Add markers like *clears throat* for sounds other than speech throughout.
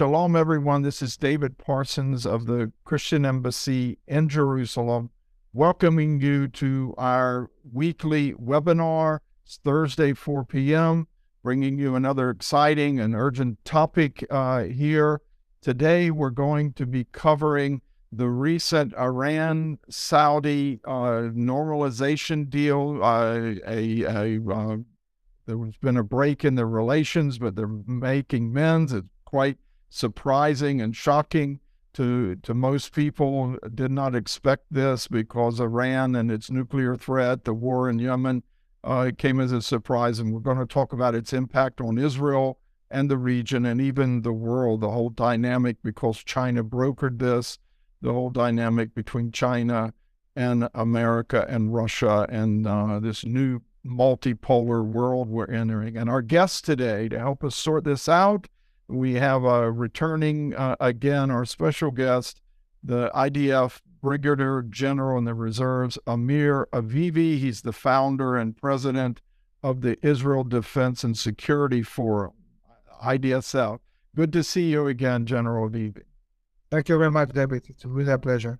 Shalom, everyone. This is David Parsons of the Christian Embassy in Jerusalem, welcoming you to our weekly webinar. It's Thursday, 4 p.m., bringing you another exciting and urgent topic uh, here. Today, we're going to be covering the recent Iran Saudi uh, normalization deal, uh, a, a uh, there's been a break in their relations, but they're making amends. It's quite surprising and shocking to to most people. Did not expect this because Iran and its nuclear threat, the war in Yemen, uh, came as a surprise. And we're going to talk about its impact on Israel and the region and even the world, the whole dynamic because China brokered this, the whole dynamic between China and America and Russia and uh, this new multipolar world we're entering. And our guest today to help us sort this out, we have a returning uh, again, our special guest, the IDF Brigadier General in the Reserves, Amir Avivi. He's the founder and president of the Israel Defense and Security Forum, IDSF. Good to see you again, General Avivi. Thank you very much, David. It's really a pleasure.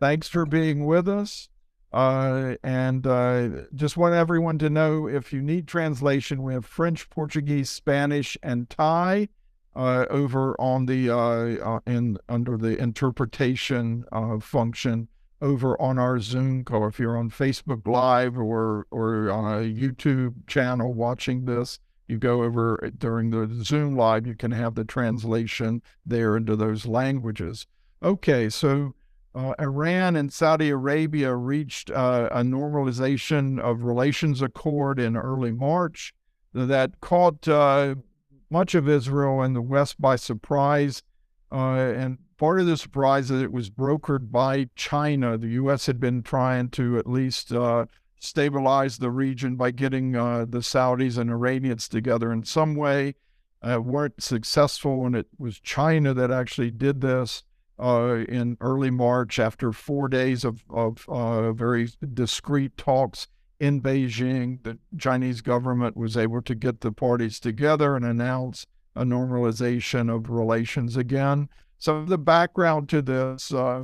Thanks for being with us. Uh, and uh, just want everyone to know if you need translation, we have French, Portuguese, Spanish, and Thai uh, over on the uh, uh, in under the interpretation uh, function over on our Zoom call. If you're on Facebook Live or or on a YouTube channel watching this, you go over during the Zoom Live, you can have the translation there into those languages. Okay, so uh, Iran and Saudi Arabia reached uh, a normalization of relations accord in early March that caught uh, much of Israel and the West by surprise. Uh, and part of the surprise is it was brokered by China. The U.S. had been trying to at least uh, stabilize the region by getting uh, the Saudis and Iranians together in some way. weren't successful, and it was China that actually did this uh, in early March after four days of, of uh, very discreet talks in Beijing. The Chinese government was able to get the parties together and announce a normalization of relations again. So the background to this, uh,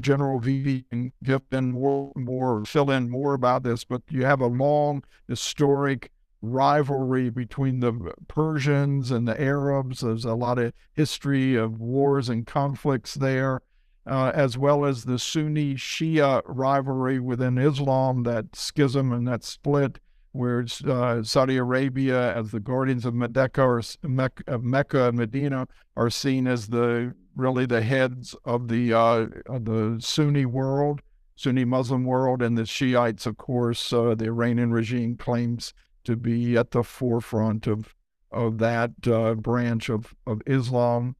General Avivi can give in more, more, fill in more about this, but you have a long historic rivalry between the Persians and the Arabs. There's a lot of history of wars and conflicts there, uh, as well as the Sunni Shia rivalry within Islam, that schism and that split, where uh, Saudi Arabia, as the guardians of Mecca, or Mecca, Mecca and Medina, are seen as the really the heads of the uh, of the Sunni world. Sunni Muslim world, and the Shiites, of course, uh, the Iranian regime claims to be at the forefront of of that uh, branch of, of Islam.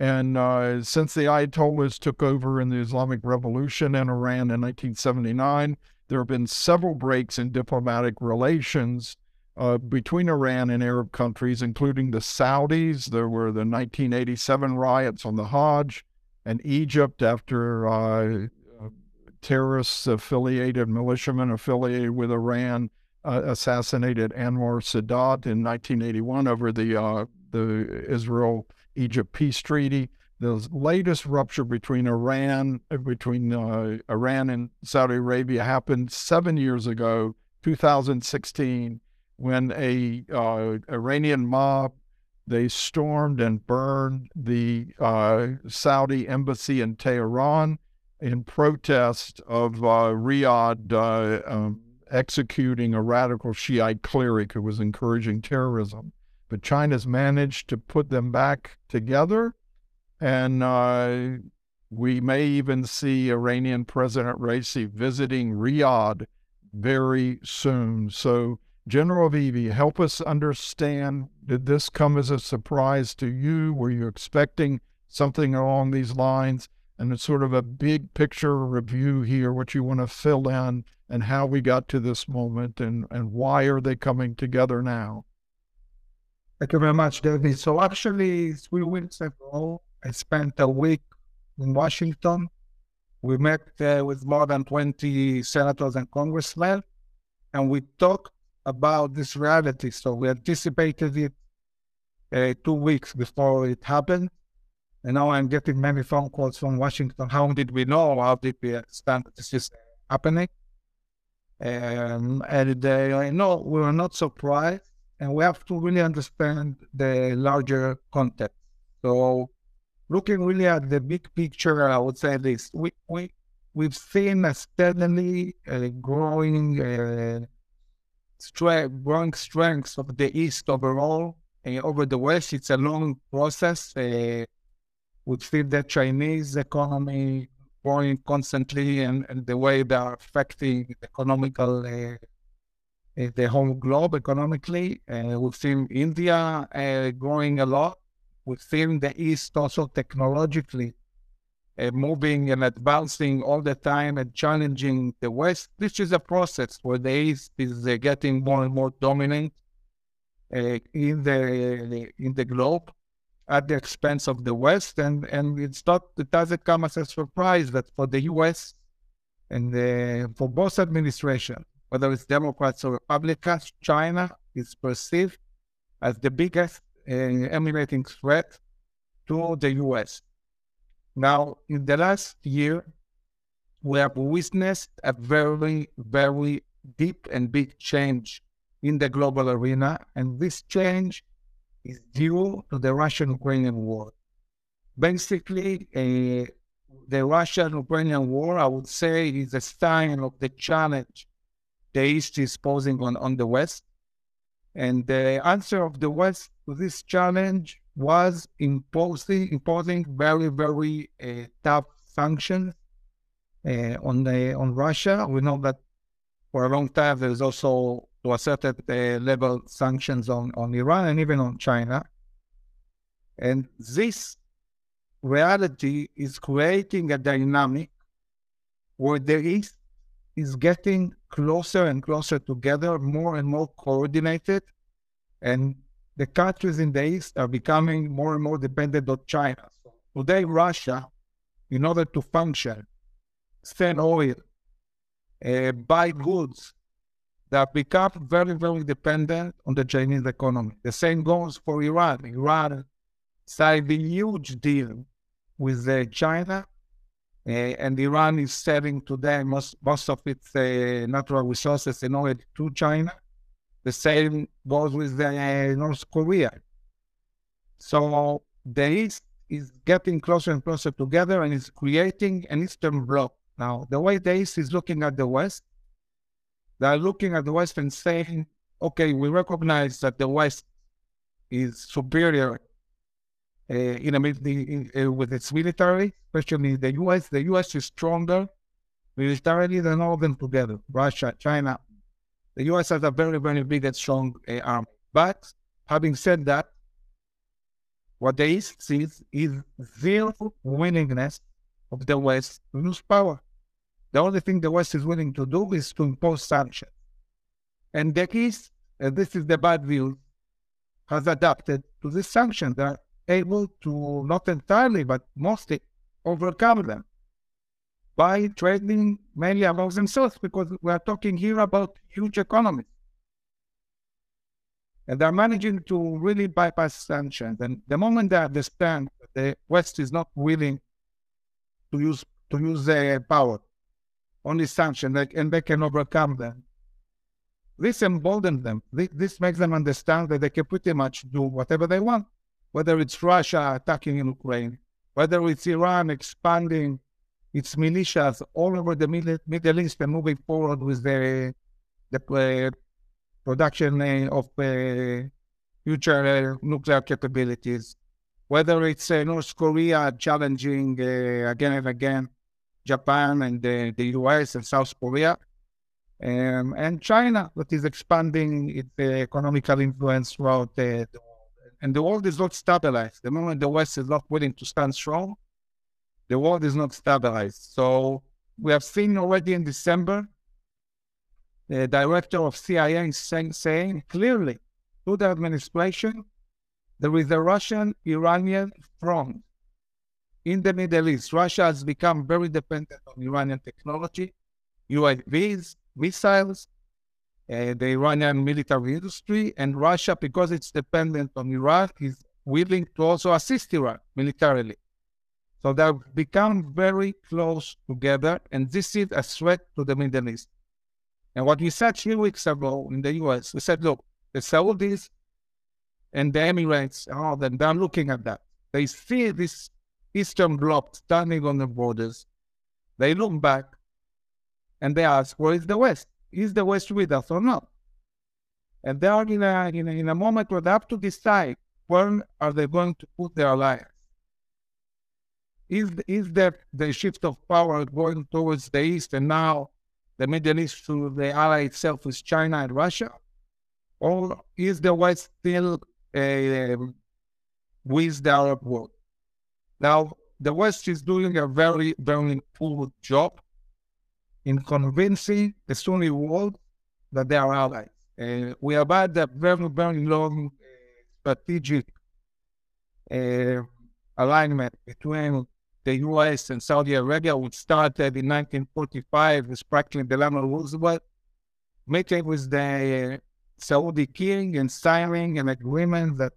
And uh, since the Ayatollahs took over in the Islamic Revolution in Iran in 1979, there have been several breaks in diplomatic relations uh, between Iran and Arab countries, including the Saudis. There were the 1987 riots on the Hajj, and Egypt after uh, terrorists affiliated, militiamen affiliated with Iran uh, assassinated Anwar Sadat in 1981 over the uh, the Israel Egypt peace treaty. The latest rupture between Iran uh, between uh, Iran and Saudi Arabia happened seven years ago, 2016, when a uh, Iranian mob they stormed and burned the uh, Saudi embassy in Tehran in protest of Riyadh. Um, executing a radical Shiite cleric who was encouraging terrorism. But China's managed to put them back together. And uh, we may even see Iranian President Raisi visiting Riyadh very soon. So, General Avivi, help us understand did this come as a surprise to you? Were you expecting something along these lines? And it's sort of a big picture review here, what you want to fill in and how we got to this moment and, and why are they coming together now? Thank you very much, David. So actually, three weeks ago, I spent a week in Washington. We met uh, with more than 20 senators and congressmen, and we talked about this reality. So we anticipated it uh, two weeks before it happened. And now I'm getting many phone calls from Washington. How did we know? How did we understand that this is happening? Um, and uh, no, we were not surprised, and we have to really understand the larger context. So, looking really at the big picture, I would say this: we we we've seen a steadily uh, growing uh, strength, growing strength of the East overall. Uh, over the West, it's a long process. Uh, we've seen the Chinese economy growing constantly and, and the way they are affecting economical uh, uh, the whole globe economically. Uh, we've seen India uh, growing a lot. We've seen the East also technologically uh, moving and advancing all the time and challenging the West. This is a process where the East is uh, getting more and more dominant in the in the globe at the expense of the West. And, and it's not, it doesn't come as a surprise that for the US and for both administrations, whether it's Democrats or Republicans, China is perceived as the biggest uh, emanating threat to the US. Now, in the last year, we have witnessed a very, very deep and big change in the global arena. And this change is due to the Russian-Ukrainian war. Basically, uh, the Russian-Ukrainian war, I would say, is a sign of the challenge the East is posing on, on the West. And the answer of the West to this challenge was imposing, imposing very, very uh, tough sanctions uh, on the, on Russia. We know that for a long time there's also to a certain uh, level sanctions on, on Iran and even on China. And this reality is creating a dynamic where the East is getting closer and closer together, more and more coordinated, and the countries in the East are becoming more and more dependent on China. So today, Russia, in order to function, send oil, uh, buy goods, have become very, very dependent on the Chinese economy. The same goes for Iran. Iran signed a huge deal with uh, China, and Iran is selling today most, most of its uh, natural resources in oil to China. The same goes with uh, North Korea. So the East is getting closer and closer together and is creating an Eastern bloc. Now, the way the East is looking at the West they are looking at the West and saying, okay, we recognize that the West is superior uh, in, in uh, with its military, especially the US. The US is stronger militarily than all of them together. Russia, China. The US has a very, very big and strong uh, army. But having said that, what the East sees is zero willingness of the West to use power. The only thing the West is willing to do is to impose sanctions. And the East, and this is the bad view, has adapted to these sanctions. They're able to, not entirely, but mostly overcome them by trading mainly among themselves because we are talking here about huge economies. And they're managing to really bypass sanctions. And the moment they understand that the West is not willing to use to use their power only sanctions, and they can overcome them. This emboldens them. This, this makes them understand that they can pretty much do whatever they want, whether it's Russia attacking in Ukraine, whether it's Iran expanding its militias all over the Middle, Middle East and moving forward with the, the uh, production uh, of uh, future uh, nuclear capabilities, whether it's uh, North Korea challenging uh, again and again Japan and the, the US and South Korea, um, and China that is expanding its uh, economical influence throughout the, the, world. And the world is not stabilized. The moment the West is not willing to stand strong, the world is not stabilized. So we have seen already in December the director of CIA saying, saying clearly to the administration there is a Russian Iranian front in the Middle East, Russia has become very dependent on Iranian technology, UAVs, missiles, uh, the Iranian military industry, and Russia, because it's dependent on Iran, is willing to also assist Iran militarily. So they've become very close together, and this is a threat to the Middle East. And what we said three weeks ago in the US, we said, look, the Saudis and the Emirates, oh, then they're looking at that. They see this Eastern Bloc standing on the borders. They look back and they ask, where is the West? Is the West with us or not? And they are in a, in a, in a moment where they have to decide when are they going to put their alliance. Is, is there the shift of power going towards the East and now the Middle East the ally itself with China and Russia? Or is the West still uh, with the Arab world? Now, the West is doing a very, very poor job in convincing the Sunni world that they are allies. Uh, we have had a very, very long uh, strategic uh, alignment between the US and Saudi Arabia, which started in 1945 with Franklin Delano Roosevelt, meeting with the Saudi king and signing an agreement that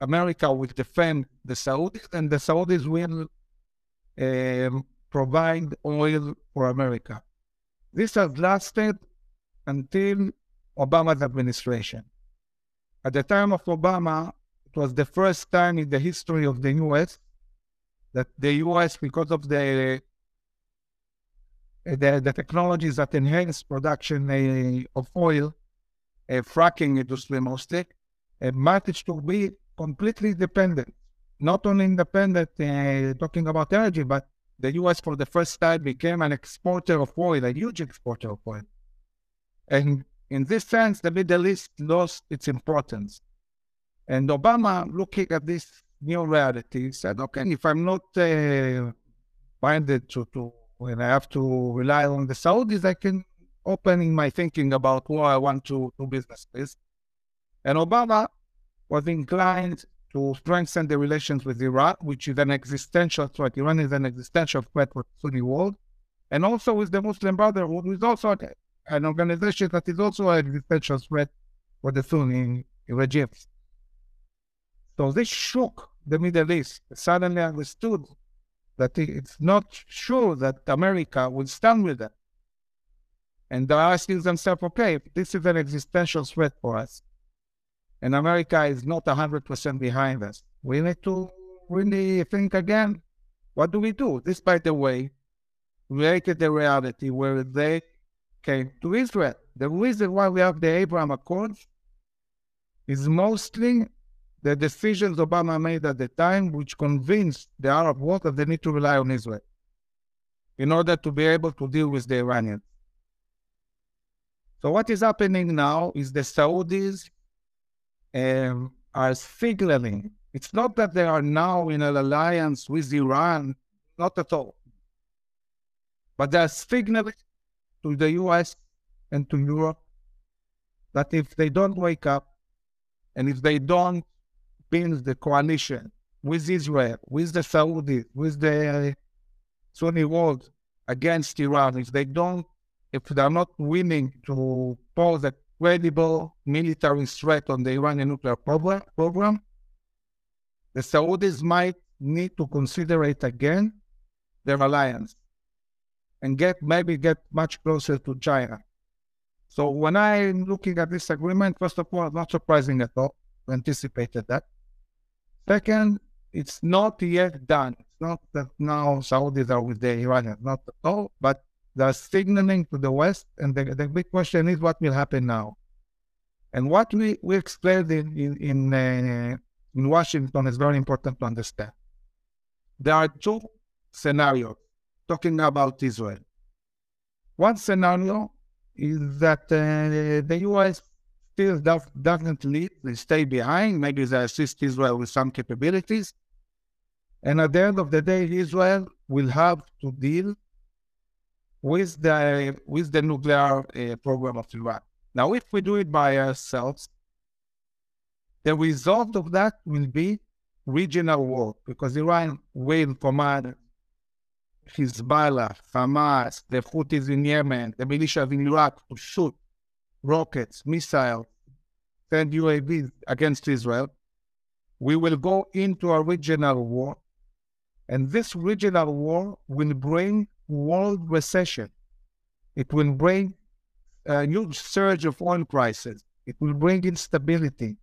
America will defend the Saudis and the Saudis will um, provide oil for America. This has lasted until Obama's administration. At the time of Obama, it was the first time in the history of the US that the US, because of the the, the technologies that enhance production uh, of oil, uh, fracking industry mostly, uh, managed to be completely dependent. Not only independent, uh, talking about energy, but the US for the first time became an exporter of oil, a huge exporter of oil. And in this sense, the Middle East lost its importance. And Obama, looking at this new reality, said, okay, if I'm not uh, minded to, to, when I have to rely on the Saudis, I can open my thinking about who I want to do business with. And Obama was inclined to strengthen the relations with Iran, which is an existential threat. Iran is an existential threat for the Sunni world, and also with the Muslim Brotherhood, which is also an organization that is also an existential threat for the Sunni regimes. So this shook the Middle East. Suddenly understood that it's not sure that America will stand with them. And they're asking themselves, okay, this is an existential threat for us, and America is not 100% behind us, we need to really think again. What do we do? This, by the way, created the reality where they came to Israel. The reason why we have the Abraham Accords is mostly the decisions Obama made at the time, which convinced the Arab world that they need to rely on Israel in order to be able to deal with the Iranians. So, what is happening now is the Saudis um, are signaling. It's not that they are now in an alliance with Iran, not at all. But they are signaling to the US and to Europe that if they don't wake up and if they don't build the coalition with Israel, with the Saudis, with the Sunni world against Iran, if they don't, if they're not willing to pose a credible military threat on the Iranian nuclear program, the Saudis might need to consider it again their alliance and get maybe get much closer to China. So when I'm looking at this agreement, first of all, not surprising at all. We anticipated that. Second, it's not yet done. It's not that now Saudis are with the Iranians, not at all, but they're signaling to the West. And the, the big question is what will happen now? And what we, we explained in, in, in, uh, in Washington is very important to understand. There are two scenarios talking about Israel. One scenario is that uh, the U.S still does, doesn't lead, they stay behind. Maybe they assist Israel with some capabilities. And at the end of the day, Israel will have to deal with the with the nuclear uh, program of Iran. Now, if we do it by ourselves, the result of that will be regional war because Iran will command Hezbollah, Hamas, the Houthis in Yemen, the militias in Iraq to shoot rockets, missiles, send UAVs against Israel, we will go into a regional war. And this regional war will bring world recession. It will bring a huge surge of oil prices. It will bring instability.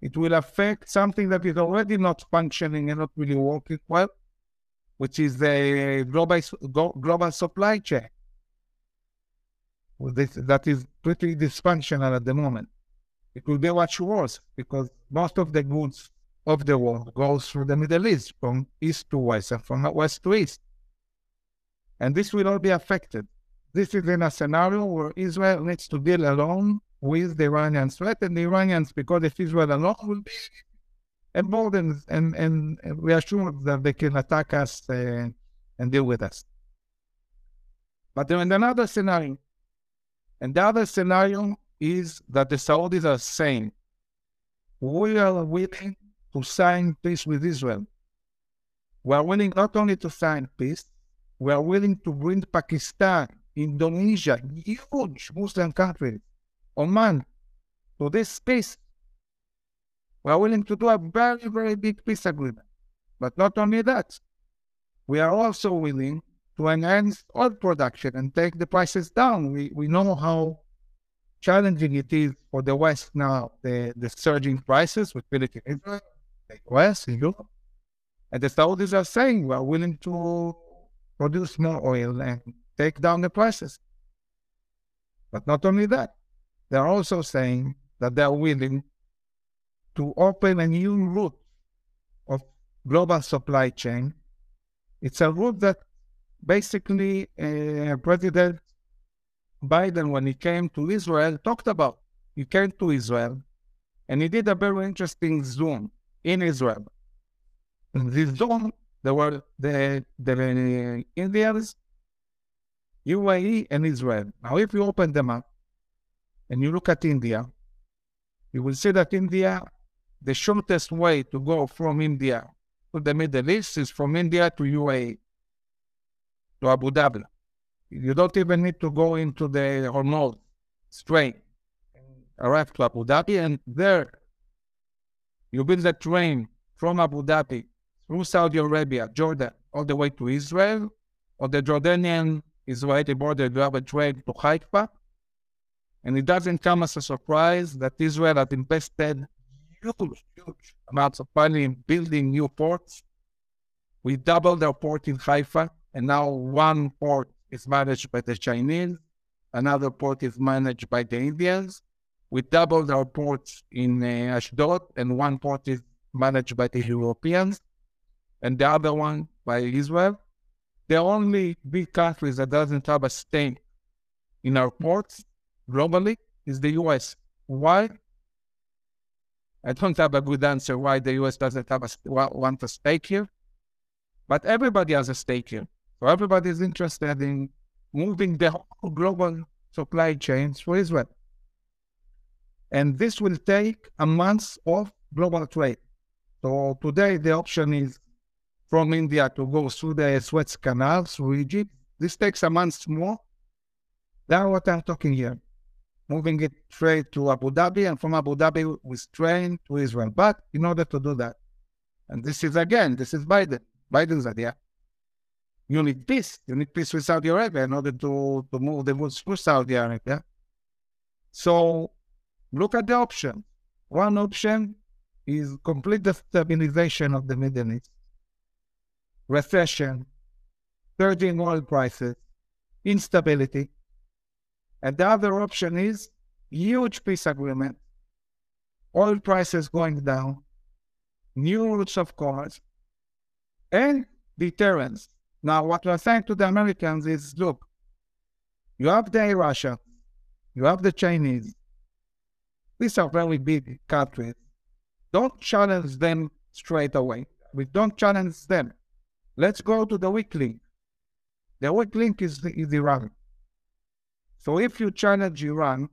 It will affect something that is already not functioning and not really working well, which is the global, global supply chain. This, that is pretty dysfunctional at the moment. It will be much worse because most of the goods of the world goes through the Middle East from east to west and from west to east. And this will all be affected. This is in a scenario where Israel needs to deal alone with the Iranian threat, and the Iranians, because if Israel alone will be emboldened and, and, reassured that they can attack us uh, and deal with us. But in another scenario, and the other scenario is that the Saudis are saying, we are willing to sign peace with Israel. We are willing not only to sign peace, we are willing to bring Pakistan, Indonesia, huge Muslim countries, Oman, to this space. We are willing to do a very, very big peace agreement. But not only that, we are also willing to enhance oil production and take the prices down. We, we know how challenging it is for the West now, the, the surging prices with military Israel, the US, in Europe. And the Saudis are saying we are willing to produce more oil and take down the prices. But not only that, they're also saying that they're willing to open a new route of global supply chain. It's a route that basically uh, President Biden, when he came to Israel, talked about. He came to Israel and he did a very interesting Zoom in Israel. In this Zoom, there were the, the Indians, UAE, and Israel. Now, if you open them up and you look at India, you will see that India, the shortest way to go from India to the Middle East is from India to UAE, to Abu Dhabi. You don't even need to go into the Hormuz Strait. Arrive to Abu Dhabi, and there you build a train from Abu Dhabi through Saudi Arabia, Jordan, all the way to Israel, or the Jordanian Israeli border, you have a train to Haifa. And it doesn't come as a surprise that Israel has invested huge, huge amounts of money in building new ports. We doubled our port in Haifa, and now one port is managed by the Chinese, another port is managed by the Indians. We doubled our ports in uh, Ashdod, and one port is managed by the Europeans, and the other one by Israel. The only big country that doesn't have a stake in our ports globally is the US. Why? I don't have a good answer why the US doesn't have a, want a stake here, but everybody has a stake here. So everybody is interested in moving the whole global supply chains for Israel. And this will take a month of global trade. So today the option is from India to go through the Suez Canal through Egypt. This takes a month more. That's what I'm talking here. Moving it straight to Abu Dhabi and from Abu Dhabi with train to Israel. But in order to do that, and this is again, this is Biden, Biden's idea you need peace. You need peace with Saudi Arabia in order to, to move the goods to Saudi Arabia. So look at the options. One option is complete destabilization of the Middle East, recession, surging oil prices, instability. And the other option is huge peace agreement, oil prices going down, new routes of commerce, and deterrence. Now, what we're saying to the Americans is look, you have the Russia, you have the Chinese. These are very big countries. Don't challenge them straight away. We don't challenge them. Let's go to the weak link. The weak link is, is Iran. So if you challenge Iran,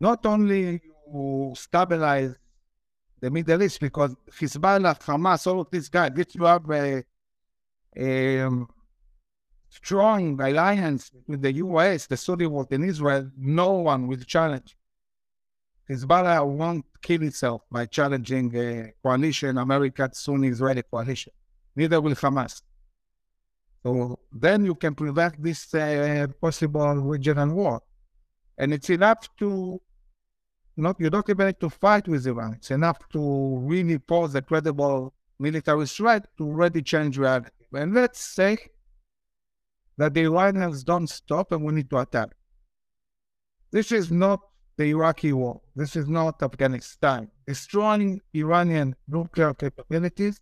not only you stabilize the Middle East because Hezbollah, Hamas, all of these guys, this you have a um, strong alliance with the US, the Saudi world in Israel, no one will challenge. Hezbollah won't kill itself by challenging a coalition, American Sunni Israeli coalition. Neither will Hamas. So then you can prevent this uh, possible regional war. And it's enough to not you don't even need to fight with Iran. It's enough to really pose a credible military threat to really change reality. And let's say that the Iranians don't stop and we need to attack. This is not the Iraqi war. This is not Afghanistan. Destroying Iranian nuclear capabilities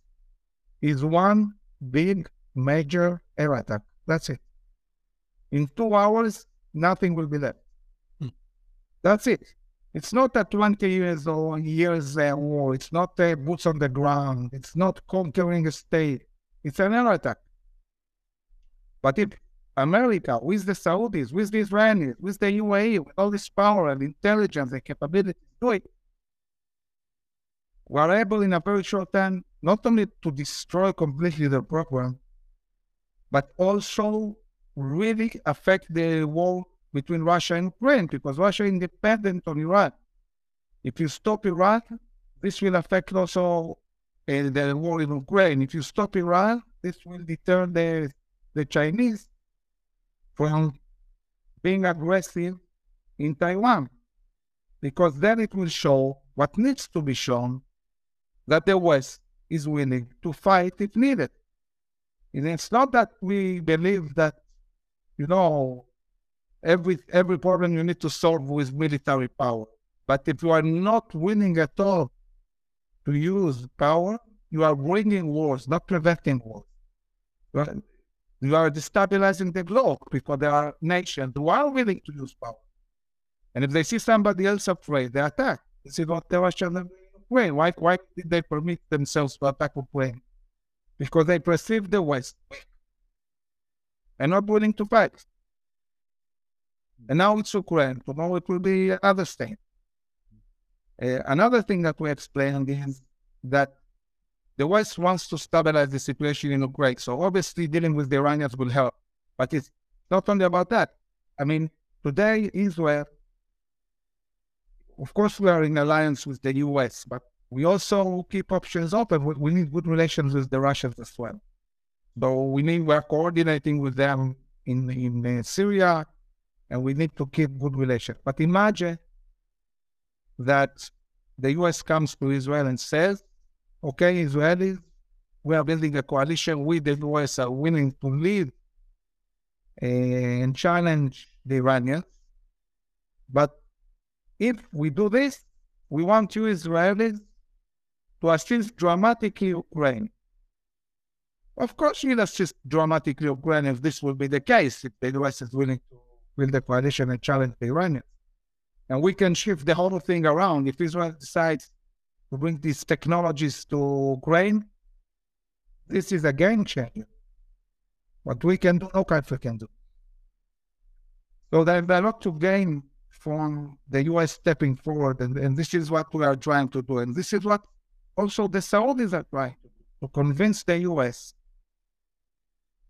is one big major air attack. That's it. In two hours, nothing will be left. Hmm. That's it. It's not a 20 years or years uh, war. It's not a boots on the ground. It's not conquering a state. It's an air attack. But if America, with the Saudis, with the Israelis, with the UAE, with all this power and intelligence and capability to do it, we are able in a very short time not only to destroy completely the program, but also really affect the war between Russia and Ukraine because Russia is dependent on Iran. If you stop Iran, this will affect also uh, the war in Ukraine. If you stop Iran, this will deter the, the Chinese from being aggressive in Taiwan because then it will show what needs to be shown that the West is willing to fight if needed. And it's not that we believe that, you know, every every problem you need to solve with military power. But if you are not willing at all to use power, you are bringing wars, not preventing wars. You are destabilizing the globe because there are nations who are willing to use power. And if they see somebody else afraid, they attack. This is what the Russians Why, why did they permit themselves to attack Ukraine? Because they perceive the West and not willing to fight. And now it's Ukraine. Tomorrow it will be other state. Uh, another thing that we explained is that the West wants to stabilize the situation in Ukraine. So obviously dealing with the Iranians will help. But it's not only about that. I mean, today Israel, of course, we are in alliance with the US, but we also keep options open. We, need good relations with the Russians as well. So we need we're coordinating with them in in uh, Syria, and we need to keep good relations. But imagine that the U.S. comes to Israel and says, "Okay, Israelis, we are building a coalition. We, the U.S., are willing to lead uh, and challenge the Iranians. But if we do this, we want you Israelis to assist dramatically Ukraine. Of course, you'll assist dramatically Ukraine if this will be the case, if the US is willing to build a coalition and challenge the Iranians. And we can shift the whole thing around. If Israel decides to bring these technologies to Ukraine, this is a game changer. What we can do, no country can do. So there's a lot to gain from the US stepping forward, and, and this is what we are trying to do. And this is what also the Saudis are trying to to convince the US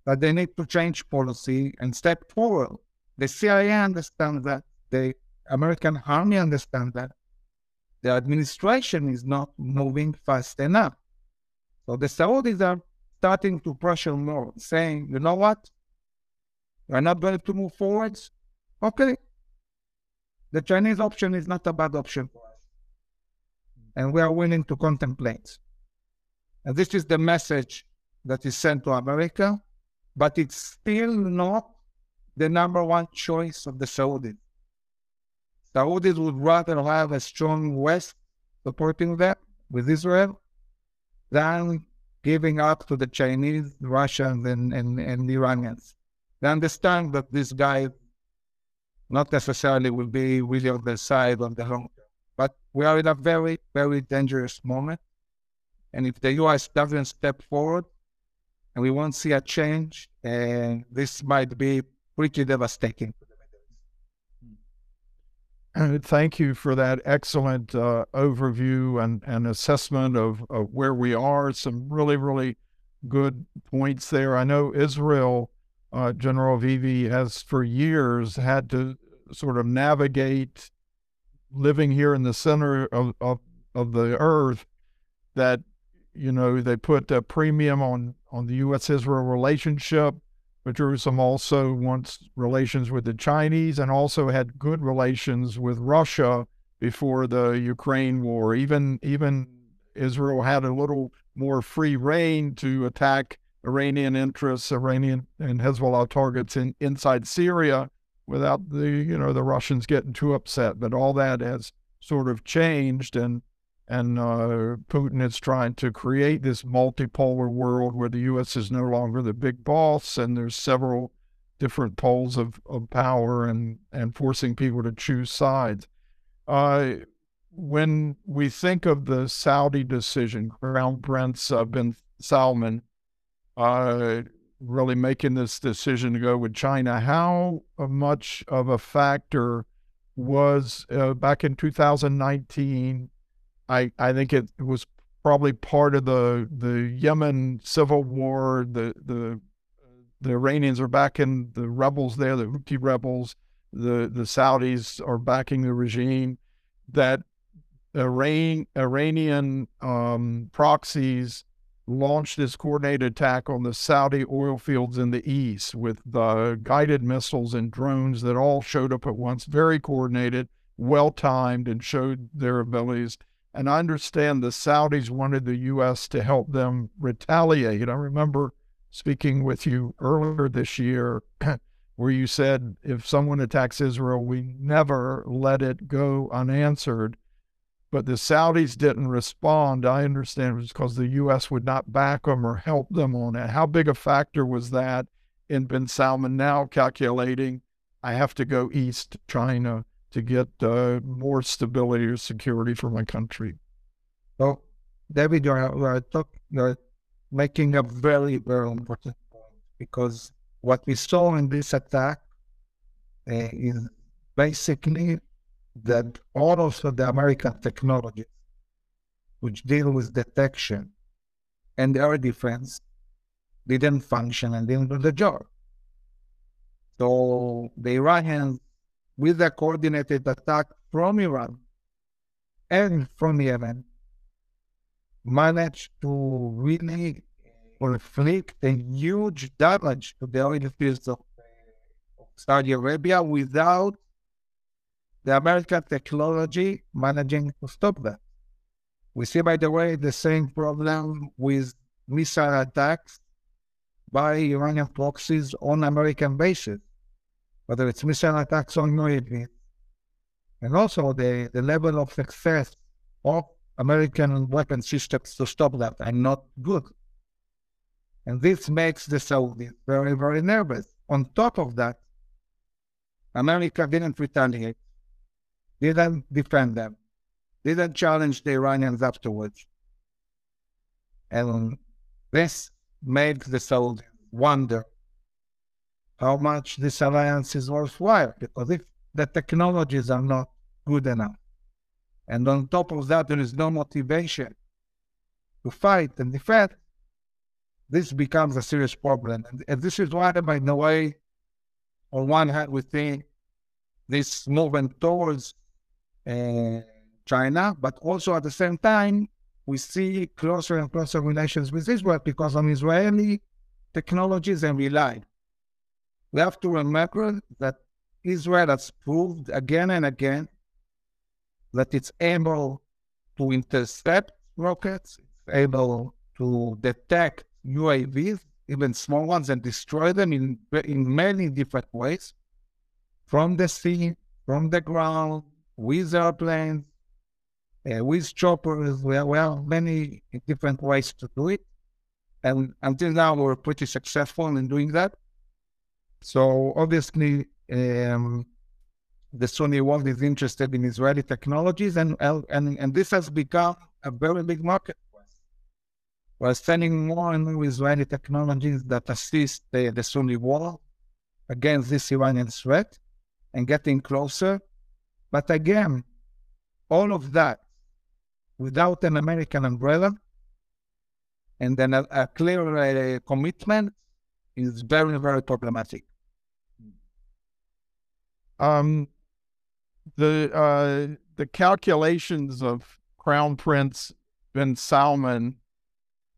that they need to change policy and step forward. The CIA understands that. The American Army understands that. The administration is not moving fast enough. So the Saudis are starting to pressure more, saying, you know what? We're not going to move forward. Okay. The Chinese option is not a bad option for us. And we are willing to contemplate. And this is the message that is sent to America, but it's still not the number one choice of the Saudis. Saudis would rather have a strong West supporting them with Israel than giving up to the Chinese, Russians, and, and, and Iranians. They understand that these guys not necessarily will be really on the side on the long term. But we are in a very, very dangerous moment. And if the US doesn't step forward and we won't see a change, and this might be pretty devastating for the. Thank you for that excellent uh, overview and, and assessment of, of where we are. Some really, really good points there. I know Israel, uh, General Avivi, has for years had to sort of navigate living here in the center of, of, of the earth that you know, they put a premium on, on the U.S. Israel relationship. But Jerusalem also wants relations with the Chinese and also had good relations with Russia before the Ukraine war. Even even Israel had a little more free rein to attack Iranian interests, Iranian and Hezbollah targets in inside Syria without the you know the Russians getting too upset. But all that has sort of changed, and and uh, Putin is trying to create this multipolar world where the U.S. is no longer the big boss, and there's several different poles of, of power, and and forcing people to choose sides. Uh, when we think of the Saudi decision, Crown Prince uh, bin Salman uh, really making this decision to go with China, how much of a factor was uh, back in 2019? I, I think it was probably part of the the Yemen civil war. The the the Iranians are backing the rebels there, the Houthi rebels. The the Saudis are backing the regime. That Iran, Iranian um, proxies launched this coordinated attack on the Saudi oil fields in the east with the guided missiles and drones that all showed up at once, very coordinated, well timed, and showed their abilities. And I understand the Saudis wanted the U.S. to help them retaliate. I remember speaking with you earlier this year *clears throat* where you said if someone attacks Israel, we never let it go unanswered but the Saudis didn't respond. I understand it was because the U.S. would not back them or help them on it. How big a factor was that in bin Salman now calculating I have to go east to China to get uh, more stability or security for my country? So, David, talk, you're making a very, very important point because what we saw in this attack uh, is basically that all of the American technologies which deal with detection and air defense didn't function and didn't do the job. So the Iranians, with a coordinated attack from Iran and from Yemen, managed to really inflict a huge damage to the oil fields of Saudi Arabia without the American technology managing to stop that. We see, by the way, the same problem with missile attacks by Iranian proxies on American bases, whether it's missile attacks on UAVs, and also the, the level of success of American weapon systems to stop that are not good. And this makes the Saudis very, very nervous. On top of that, America didn't retaliate didn't defend them, didn't challenge the Iranians afterwards. And this made the Saudis wonder how much this alliance is worthwhile, because if the technologies are not good enough, and on top of that, there is no motivation to fight and defend, this becomes a serious problem. And, and this is why, by the way, on one hand, we think this movement towards China, but also at the same time, we see closer and closer relations with Israel because on Israeli technologies and rely. We have to remember that Israel has proved again and again that it's able to intercept rockets, it's able to detect UAVs, even small ones, and destroy them in, in many different ways from the sea, from the ground, with airplanes, uh, with choppers. We have, many different ways to do it. And until now, we're pretty successful in doing that. So obviously, um, the Sunni world is interested in Israeli technologies, and, and, and this has become a very big market. We're sending more and more Israeli technologies that assist the, the Sunni world against this Iranian threat and getting closer but again, all of that without an American umbrella and then a, a clear uh, commitment is very, very problematic. Um, the uh, the calculations of Crown Prince bin Salman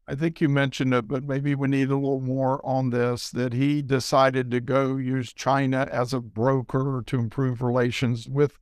I think you mentioned it, but maybe we need a little more on this that he decided to go use China as a broker to improve relations with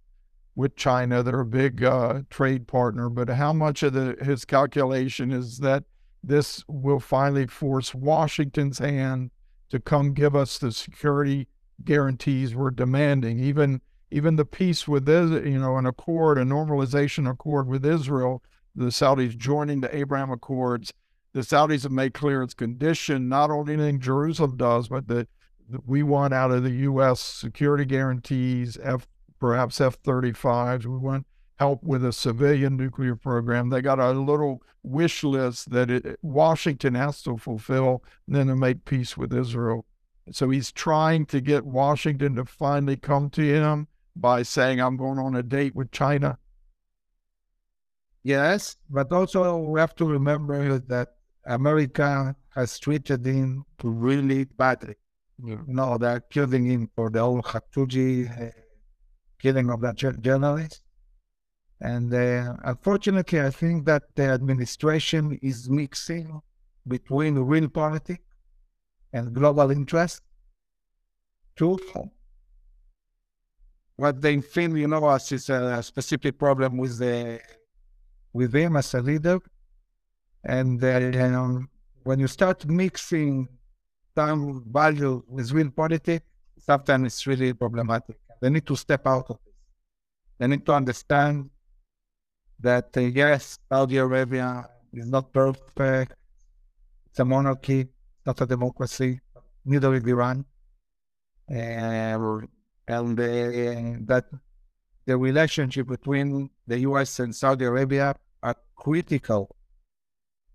with China. They're a big uh, trade partner, but how much of the his calculation is that this will finally force Washington's hand to come give us the security guarantees we're demanding. Even even the peace with this, you know, an accord, a normalization accord with Israel, the Saudis joining the Abraham Accords the Saudis have made clear it's condition, not only anything Jerusalem does, but that, that we want out of the U.S. security guarantees, F, perhaps F-35s. We want help with a civilian nuclear program. They got a little wish list that it, Washington has to fulfill, then to make peace with Israel. So he's trying to get Washington to finally come to him by saying, I'm going on a date with China. Yes, but also we have to remember that America has treated him to really badly. You know, they're killing him for the whole Khashoggi uh, killing of that journalist. And uh, unfortunately, I think that the administration is mixing between real politics and global interest to what they feel, you know, as is a specific problem with the with him as a leader and then um, when you start mixing some value with real politics, sometimes it's really problematic. They need to step out of this. They need to understand that, uh, yes, Saudi Arabia is not perfect. It's a monarchy, not a democracy. Neither is Iran. Uh, and uh, that the relationship between the US and Saudi Arabia are critical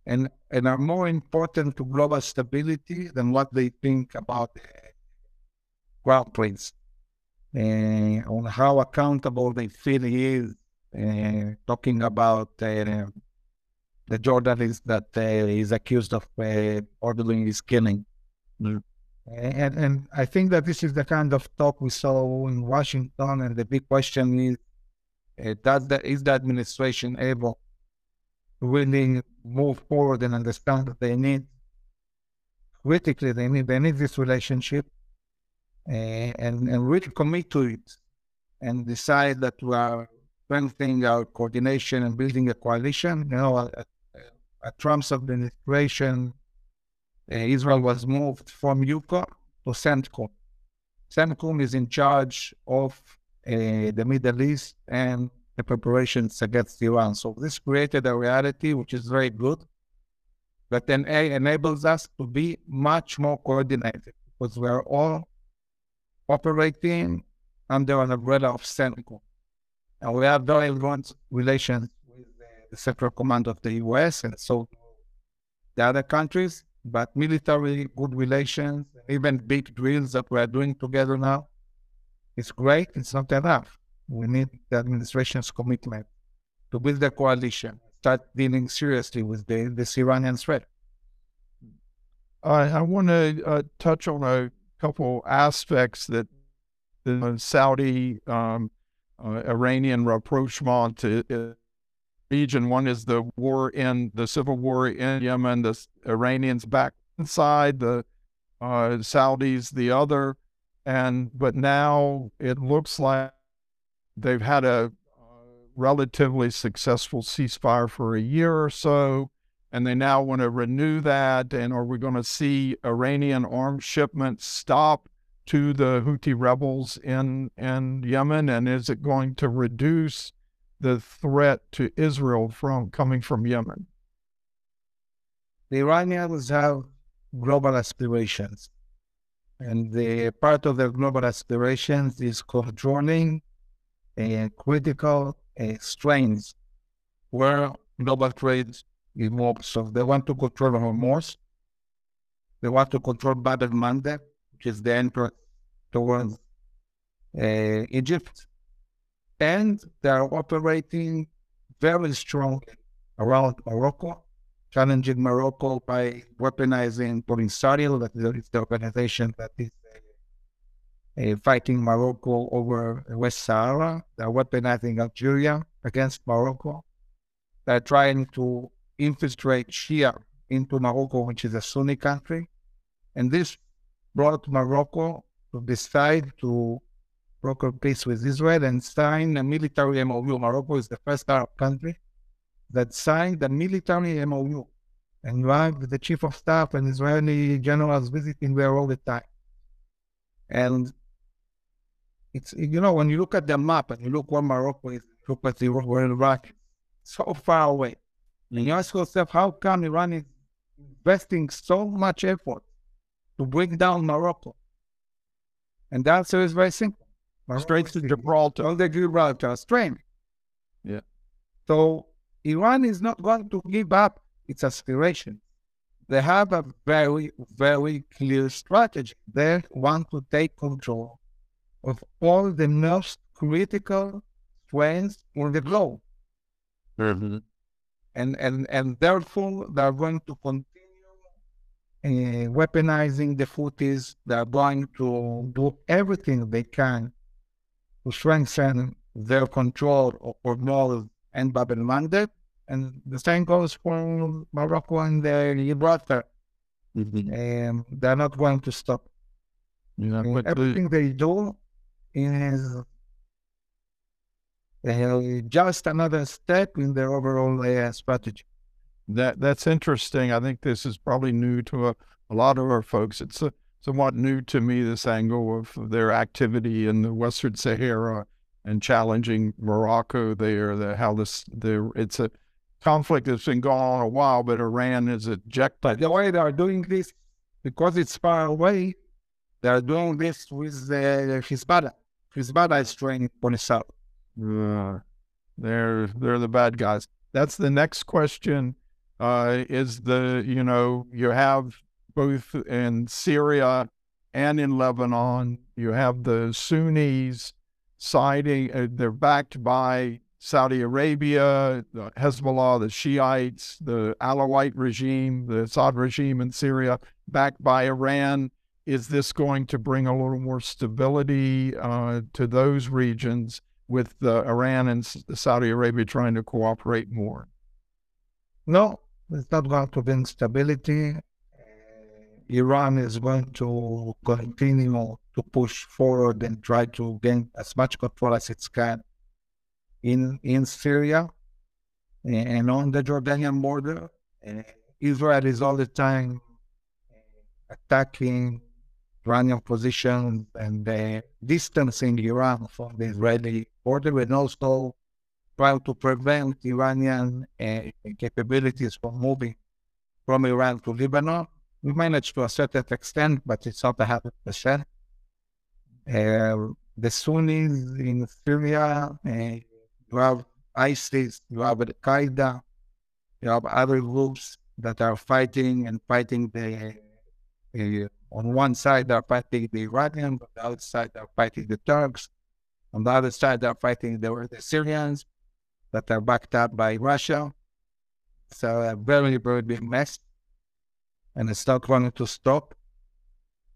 and, and are more important to global stability than what they think about the Crown Prince uh, on how accountable they feel he is. Uh, talking about uh, the journalist that is accused of ordering his killing. And, and I think that this is the kind of talk we saw in Washington. And the big question is, uh, does the, is the administration able really move forward and understand that they need critically they need they need this relationship and and really commit to it and decide that we are strengthening our coordination and building a coalition. You know, at, at Trump's administration, uh, Israel was moved from EUCOM to CENTCOM. CENTCOM is in charge of uh, the Middle East and the preparations against Iran. So this created a reality which is very good, but then A enables us to be much more coordinated because we are all operating under an umbrella of CENTCOM. And we have very advanced relations with the Central Command of the US and so the other countries, but military good relations, even big drills that we are doing together now, it's great. It's not enough. We need the administration's commitment to build a coalition, start dealing seriously with the, this Iranian threat. I, I want to uh, touch on a couple aspects that the Saudi um, uh, Iranian rapprochement to uh, region. One is the war in the civil war in Yemen, the Iranians back inside, the uh, Saudis the other, and but now it looks like they've had a relatively successful ceasefire for a year or so, and they now want to renew that. And are we going to see Iranian arms shipments stop to the Houthi rebels in, in Yemen? And is it going to reduce the threat to Israel from coming from Yemen? The Iranians have global aspirations. And the part of their global aspirations is controlling uh, critical strains where global trade involves. So they want to control Hormuz. They want to control Bab el Mandeb, which is the entrance towards uh, Egypt. And they are operating very strong around Morocco, challenging Morocco by weaponizing Polisario, that is the organization that is uh, fighting Morocco over West Sahara. They're weaponizing Algeria against Morocco. They're trying to infiltrate Shia into Morocco, which is a Sunni country. And this brought Morocco to decide to broker peace with Israel and sign a military MOU. Morocco is the first Arab country that signed a military MOU. And you have the chief of staff and Israeli generals visiting there all the time. And it's, you know, when you look at the map and you look where Morocco is, look at the, where Iraq, so far away. And you ask yourself, how come Iran is investing so much effort to bring down Morocco? And the answer is very simple. Morocco Straight to Gibraltar. On the Gibraltar Strait. Yeah. So Iran is not going to give up its aspirations. They have a very, very clear strategy. They want to take control of all the most critical strengths in the globe. Mm-hmm. And, and, and therefore, they're going to continue uh, weaponizing the Houthis. They're going to do everything they can to strengthen their control of Hormuz and Bab el Mandeb. And the same goes for Morocco and uh, Gibraltar. Mm-hmm. Um, they're not going to stop. Yeah, but everything the... they do is uh, just another step in their overall uh, strategy. That that's interesting. I think this is probably new to a, a lot of our folks. It's a, somewhat new to me this angle of their activity in the Western Sahara and challenging Morocco there. The, how this the it's a conflict that's been going on a while, but Iran is ejected. The way they are doing this, because it's far away, they are doing this with the Hezbollah. Hezbollah is training Polisario. Uh, they're they're the bad guys. That's the next question. Uh, is the you know you have both in Syria and in Lebanon you have the Sunnis siding. Uh, they're backed by Saudi Arabia, the Hezbollah, the Shiites, the Alawite regime, the Assad regime in Syria, backed by Iran. Is this going to bring a little more stability uh, to those regions with uh, Iran and Saudi Arabia trying to cooperate more? No, it's not going to bring stability. Iran is going to continue to push forward and try to gain as much control as it can in in Syria and on the Jordanian border. Israel is all the time attacking Iranian positions and uh, distancing Iran from the Israeli border and also trying to prevent Iranian uh, capabilities from moving from Iran to Lebanon. We managed to a certain extent, but it's not a hundred percent. Uh, the Sunnis in Syria uh, you have ISIS, you have Al Qaeda, you have other groups that are fighting and fighting the. Uh, on one side, they're fighting the Iranians, on the other side, they're fighting the Turks. On the other side, they're fighting the, the Syrians that are backed up by Russia. So a very, very big mess. And it's not going to stop.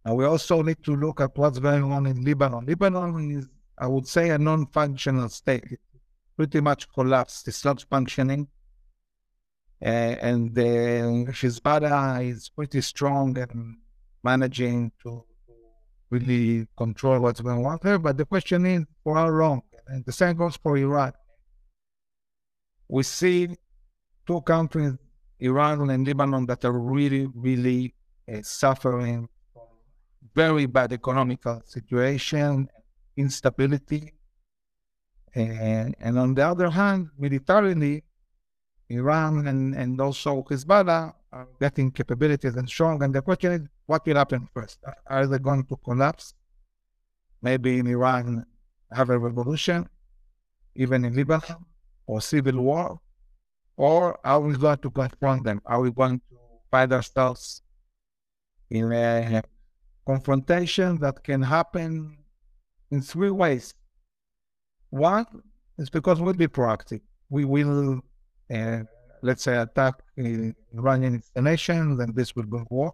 And we also need to look at what's going on in Lebanon. Lebanon is, I would say, a non functional state pretty much collapsed. It's not functioning. Uh, and the Hezbollah is pretty strong and managing to really control what's going on there. But the question is, for how long? And the same goes for Iran. We see two countries, Iran and Lebanon, that are really, really uh, suffering from very bad economical situation, instability, and, and on the other hand, militarily, Iran and, and also Hezbollah are getting capabilities and strong. And the question is, what will happen first? Are they going to collapse? Maybe in Iran have a revolution, even in Lebanon, or civil war? Or are we going to confront them? Are we going to find ourselves in a confrontation that can happen in three ways? One is because we'll be proactive. We will, uh, let's say, attack Iranian installations, and this will go war.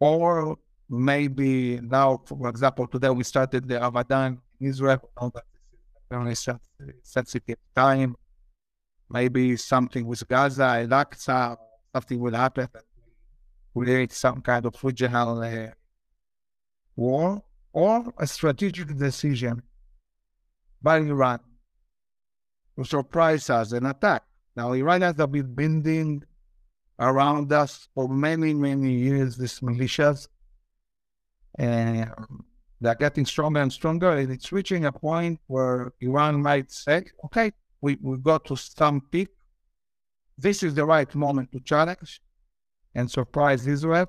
Or maybe now, for example, today we started the Ramadan in Israel. Know that very sensitive time. Maybe something with Gaza, Al-Aqsa, something will happen will create some kind of regional uh, war or a strategic decision by Iran to surprise us and attack. Now, Iranians have been building around us for many, many years, these militias, and they're getting stronger and stronger, and it's reaching a point where Iran might say, okay, we, we got to some peak. This is the right moment to challenge and surprise Israel.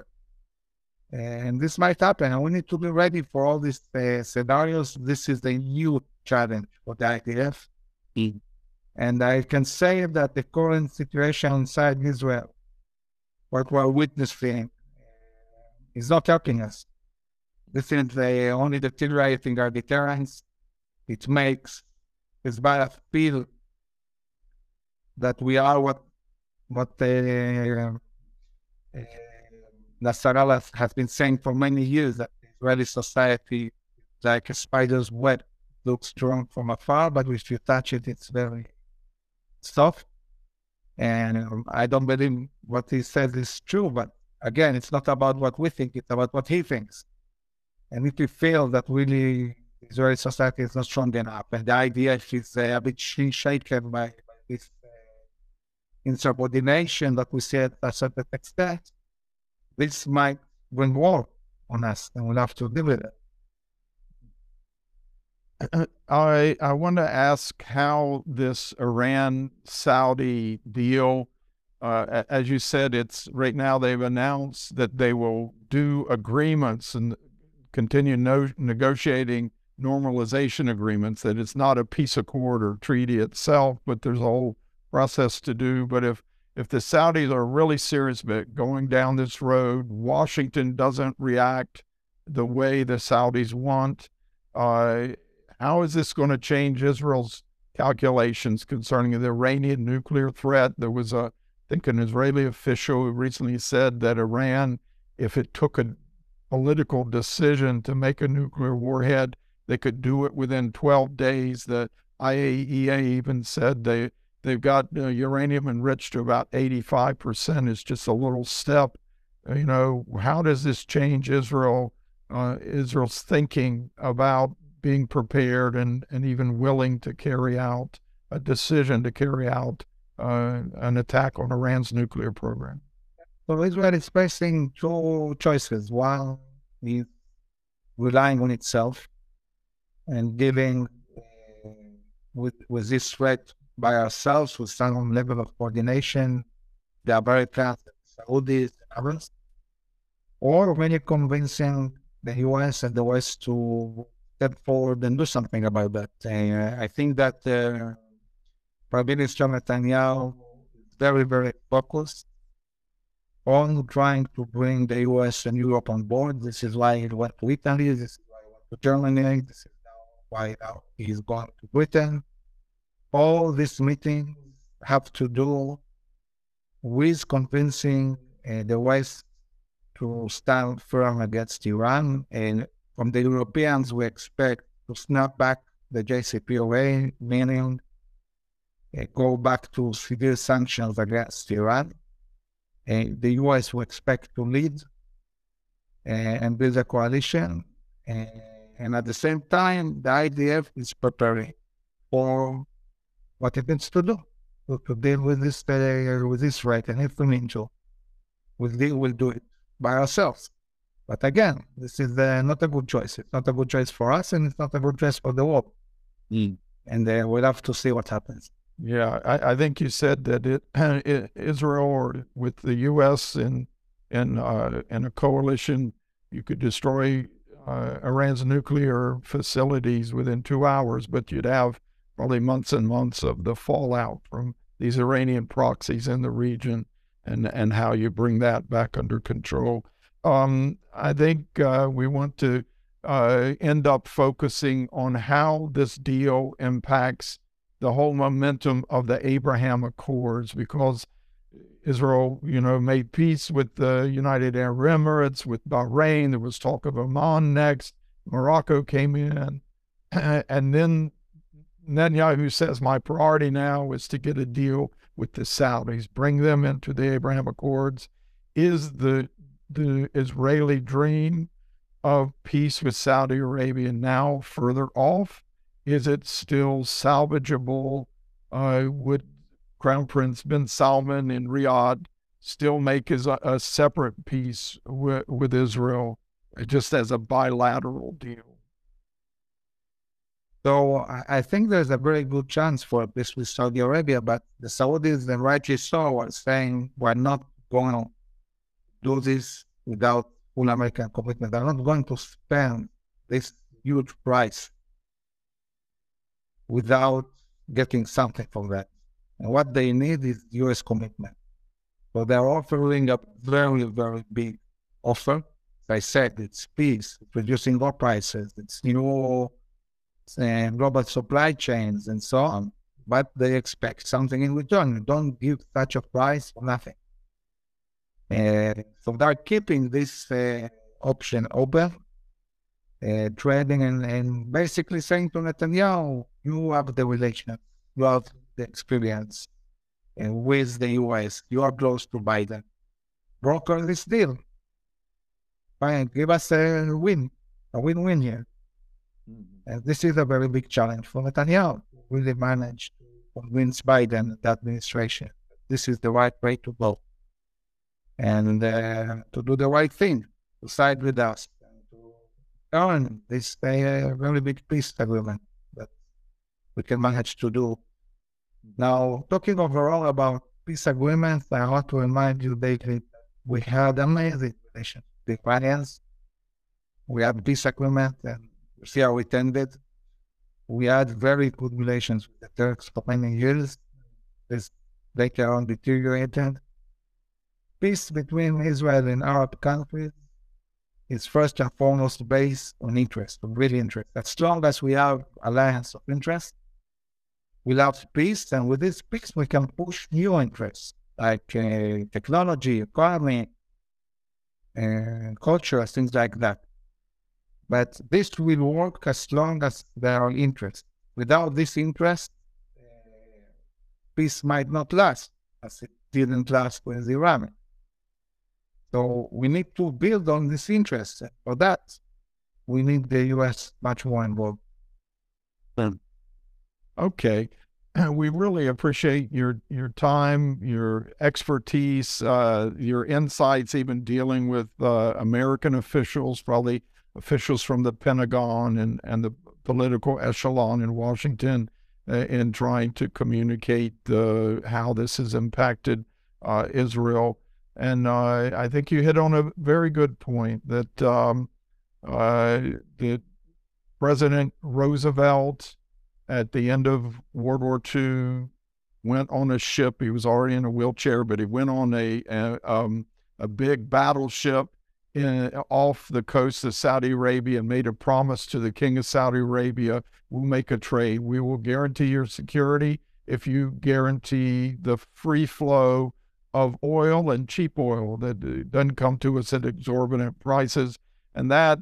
And this might happen, and we need to be ready for all these uh, scenarios. This is a new challenge for the IDF. Mm. And I can say that the current situation inside Israel, what we're witnessing, is not helping us. This is uh, only deteriorating our deterrence. It makes Hezbollah feel that we are what what uh, uh, Nasrallah has been saying for many years that Israeli society like a spider's web looks strong from afar, but if you touch it, it's very soft. And um, I don't believe what he says is true, but again, it's not about what we think, it's about what he thinks. And if we feel that really Israeli society is not strong enough, and the idea is uh, a bit shaken by, this uh, insubordination that we see at a certain extent, this might bring war on us, and we'll have to deal with it. I I want to ask how this Iran Saudi deal, uh, as you said, it's right now they've announced that they will do agreements and continue no, negotiating normalization agreements. That it's not a peace accord or treaty itself, but there's a whole process to do. But if if the Saudis are really serious about going down this road, Washington doesn't react the way the Saudis want. Uh, how is this going to change Israel's calculations concerning the Iranian nuclear threat? There was a, I think, an Israeli official who recently said that Iran, if it took a political decision to make a nuclear warhead, they could do it within 12 days. The IAEA even said they they've got uh, uranium enriched to about 85%. It's just a little step. You know, how does this change Israel? Uh, Israel's thinking about being prepared and, and even willing to carry out a decision to carry out uh, an attack on Iran's nuclear program. So Israel is facing two choices. One is relying on itself and giving uh, with with this threat by ourselves with some level of coordination, the Americans, the Saudis, others, or really convincing the US and the West to step forward and do something about that. Uh, I think that uh, Prime Minister Netanyahu is very, very focused on trying to bring the US and Europe on board. This is why he went to Italy. This is why he went to Germany. This is why now he's going to Britain. All these meetings have to do with convincing uh, the West to stand firm against Iran and from the Europeans, we expect to snap back the JCPOA, meaning uh, go back to severe sanctions against Iran. And the US will expect to lead uh, and build a coalition. Uh, and at the same time, the IDF is preparing for what it needs to do to, to deal with this uh, with this threat. And if we need to, deal, we'll do it by ourselves. But again, this is uh, not a good choice. It's not a good choice for us, and it's not a good choice for the world. Mm. And uh, we'll have to see what happens. Yeah, I, I think you said that it, *clears throat* it, Israel or with the U.S. in in uh, in a coalition, you could destroy uh, Iran's nuclear facilities within two hours, but you'd have probably months and months of the fallout from these Iranian proxies in the region, and and how you bring that back under control um, I think uh, we want to uh, end up focusing on how this deal impacts the whole momentum of the Abraham Accords because Israel, you know, made peace with the United Arab Emirates, with Bahrain. There was talk of Oman next. Morocco came in. *clears throat* And then Netanyahu says, My priority now is to get a deal with the Saudis, bring them into the Abraham Accords. Is the the Israeli dream of peace with Saudi Arabia now further off? Is it still salvageable? Uh, would Crown Prince bin Salman in Riyadh still make as a, a separate peace with, Israel, just as a bilateral deal? So I think there's a very good chance for this with Saudi Arabia, but the Saudis, the rightly so, are saying we're not going do this without full American commitment. They're not going to spend this huge price without getting something from that. And what they need is U.S. commitment. So they're offering a very, very big offer. As I said, it's peace, it's reducing oil prices, it's new and global supply chains and so on, but they expect something in return. You don't give such a price for nothing. Uh, so they're keeping this uh, option open, uh, trading and, and basically saying to Netanyahu, you have the relationship, you have the experience with the US, you are close to Biden. Broker this deal. Fine, give us a win, a win-win here. Mm-hmm. And this is a very big challenge for Netanyahu. Will really manage to convince Biden and the administration this is the right way to go and uh, to do the right thing, to side with us, and to earn this uh, very big peace agreement that we can manage to do. Now, talking overall about peace agreements, I want to remind you, David, we had amazing relations with Iranians. We had peace agreement and see how it ended. We had very good relations with the Turks for many years. This later on deteriorated. Peace between Israel and Arab countries is first and foremost based on interest, on real interest. As long as we have alliance of interest, we have peace, and with this peace, we can push new interests like uh, technology, economy, culture, things like that. But this will work as long as there are interest. Without this interest, peace might not last, as it didn't last with the Iran. So we need to build on this interest. For that, we need the U.S. much more involved. Okay. *clears throat* We really appreciate your your time, your expertise, uh, your insights, even dealing with uh, American officials, probably officials from the Pentagon and, and the political echelon in Washington uh, in trying to communicate uh, how this has impacted uh, Israel. And uh, I think you hit on a very good point that um, uh, President Roosevelt at the end of World War II went on a ship. He was already in a wheelchair, but he went on a, a, um, a big battleship in, off the coast of Saudi Arabia and made a promise to the king of Saudi Arabia we'll make a trade. We will guarantee your security if you guarantee the free flow of oil and cheap oil that uh, doesn't come to us at exorbitant prices. And that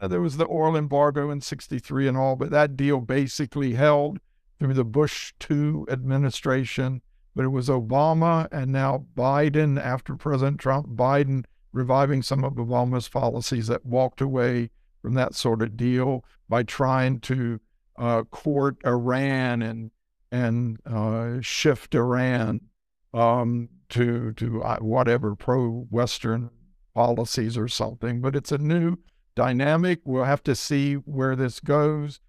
uh, there was the oil embargo in 63 and all, but that deal basically held through the Bush 2 administration. But it was Obama and now Biden, after President Trump, Biden reviving some of Obama's policies that walked away from that sort of deal by trying to uh, court Iran and and uh, shift Iran um, to to uh, whatever pro-Western policies or something. But it's a new dynamic. We'll have to see where this goes.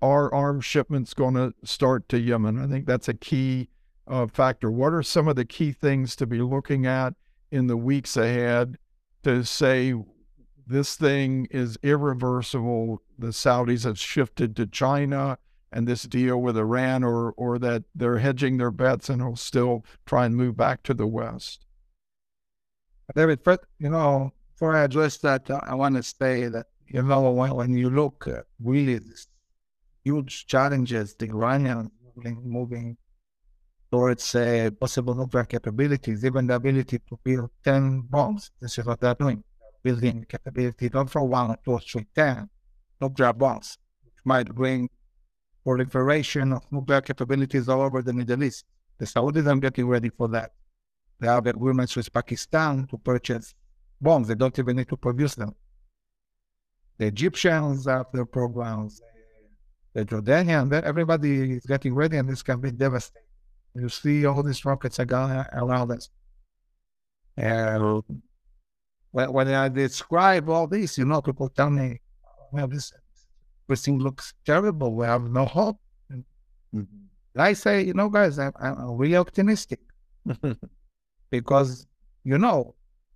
Are arms shipments going to start to Yemen? I think that's a key uh, factor. What are some of the key things to be looking at in the weeks ahead to say this thing is irreversible. The Saudis have shifted to China and this deal with Iran, or or that they're hedging their bets and will still try and move back to the West. David, you know, before I address that, I want to say that you know when, you look at really huge challenges the Iranians moving, towards uh, possible nuclear capabilities, even the ability to build 10 bombs. This is what they're doing. building capability not for one, two, three, 10 nuclear bombs, which might bring proliferation of nuclear capabilities all over the Middle East. The Saudis are getting ready for that. They have agreements with Pakistan to purchase bombs. They don't even need to produce them. The Egyptians have their programs. The Jordanians, everybody is getting ready, and this can be devastating. You see all these rockets are going around us. And when, when I describe all this, you know, people tell me, well, this everything looks terrible. We have no hope. Mm-hmm. I say, you know, guys, I'm, I'm really optimistic *laughs* because, you know,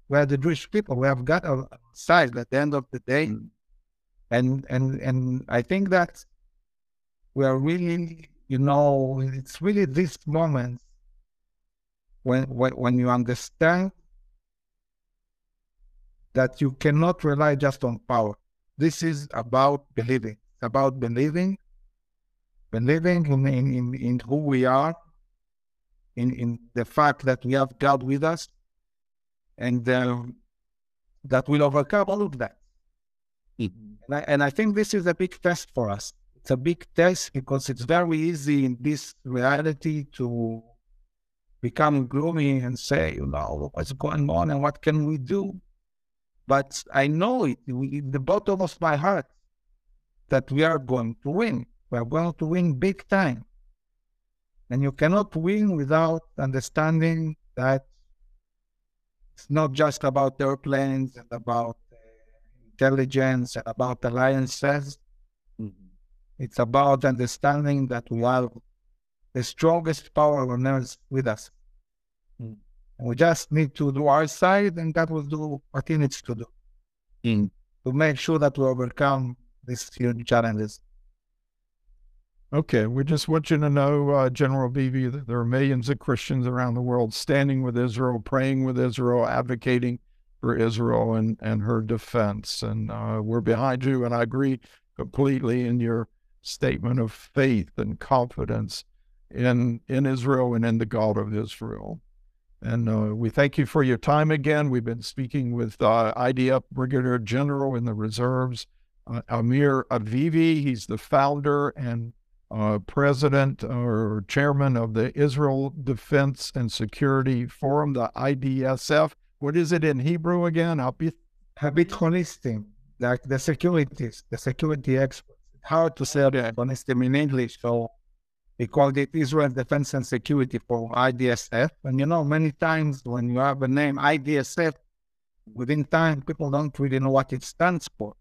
we're the Jewish people. We have got a side at the end of the day. Mm-hmm. And, and, and I think that we are really, you know, it's really this moment when, when, when you understand that you cannot rely just on power. This is about believing, about believing believing in, in, in who we are, in, in the fact that we have God with us, and uh, that will overcome all of that. Mm-hmm. And, I, and I think this is a big test for us. It's a big test because it's very easy in this reality to become gloomy and say, you know, what's going on and what can we do? But I know it in the bottom of my heart that we are going to win. We are going to win big time. And you cannot win without understanding that it's not just about airplanes and about uh, intelligence and about alliances. Mm-hmm. It's about understanding that we have the strongest power on earth with us. Mm. And we just need to do our side, and that will do what it needs to do mm. to make sure that we overcome these huge challenges. Okay, we just want you to know, uh, General Avivi, that there are millions of Christians around the world standing with Israel, praying with Israel, advocating for Israel and, and her defense. And uh, we're behind you, and I agree completely in your statement of faith and confidence in in Israel and in the God of Israel. And uh, we thank you for your time again. We've been speaking with uh, IDF Brigadier General in the reserves, uh, Amir Avivi. He's the founder and uh, president or chairman of the Israel Defense and Security Forum, the IDSF. What is it in Hebrew again? Habit holistic, like the securities, the security experts. Hard to say holistic in English, so we call it Israel Defense and Security for IDSF. And you know, many times when you have a name IDSF, within time people don't really know what it stands for.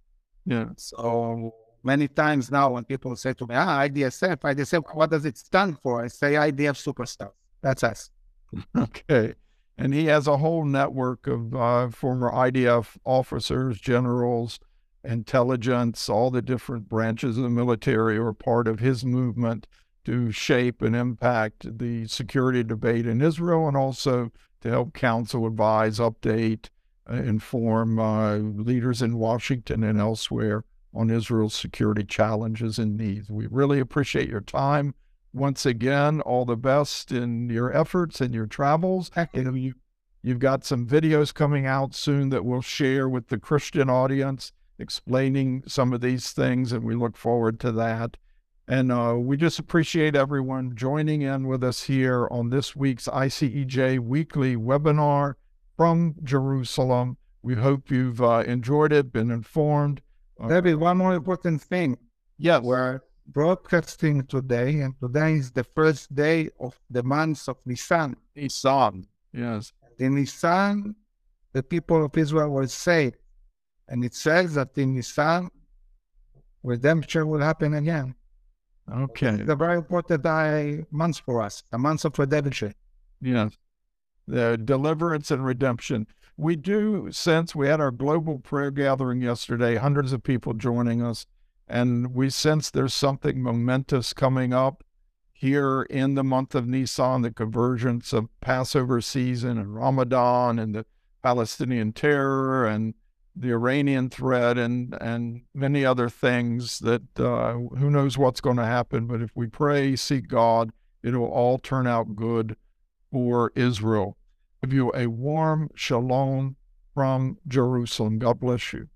Yeah. So many times now when people say to me, ah, IDSF, IDSF, what does it stand for? I say IDF Superstar. That's us. *laughs* okay. And he has a whole network of uh, former IDF officers, generals, intelligence, all the different branches of the military are part of his movement to shape and impact the security debate in Israel and also to help counsel, advise, update, uh, inform uh, leaders in Washington and elsewhere on Israel's security challenges and needs. We really appreciate your time. Once again, all the best in your efforts and your travels. You you've got some videos coming out soon that we'll share with the Christian audience explaining some of these things, and we look forward to that. And uh, we just appreciate everyone joining in with us here on this week's ICEJ weekly webinar from Jerusalem. We hope you've uh, enjoyed it, been informed, Maybe one more important thing. Yes. We're broadcasting today, and today is the first day of the month of Nisan. Nisan, yes. In Nisan, the people of Israel were saved. And it says that in Nisan, redemption will happen again. Okay. The very important uh, month for us, a month of redemption. Yes. The deliverance and redemption we do sense we had our global prayer gathering yesterday, hundreds of people joining us, and we sense there's something momentous coming up here in the month of Nisan, the convergence of Passover season and Ramadan and the Palestinian terror and the Iranian threat and and many other things that uh, who knows what's going to happen. But if we pray, seek God, it'll all turn out good for Israel give you a warm shalom from Jerusalem. God bless you.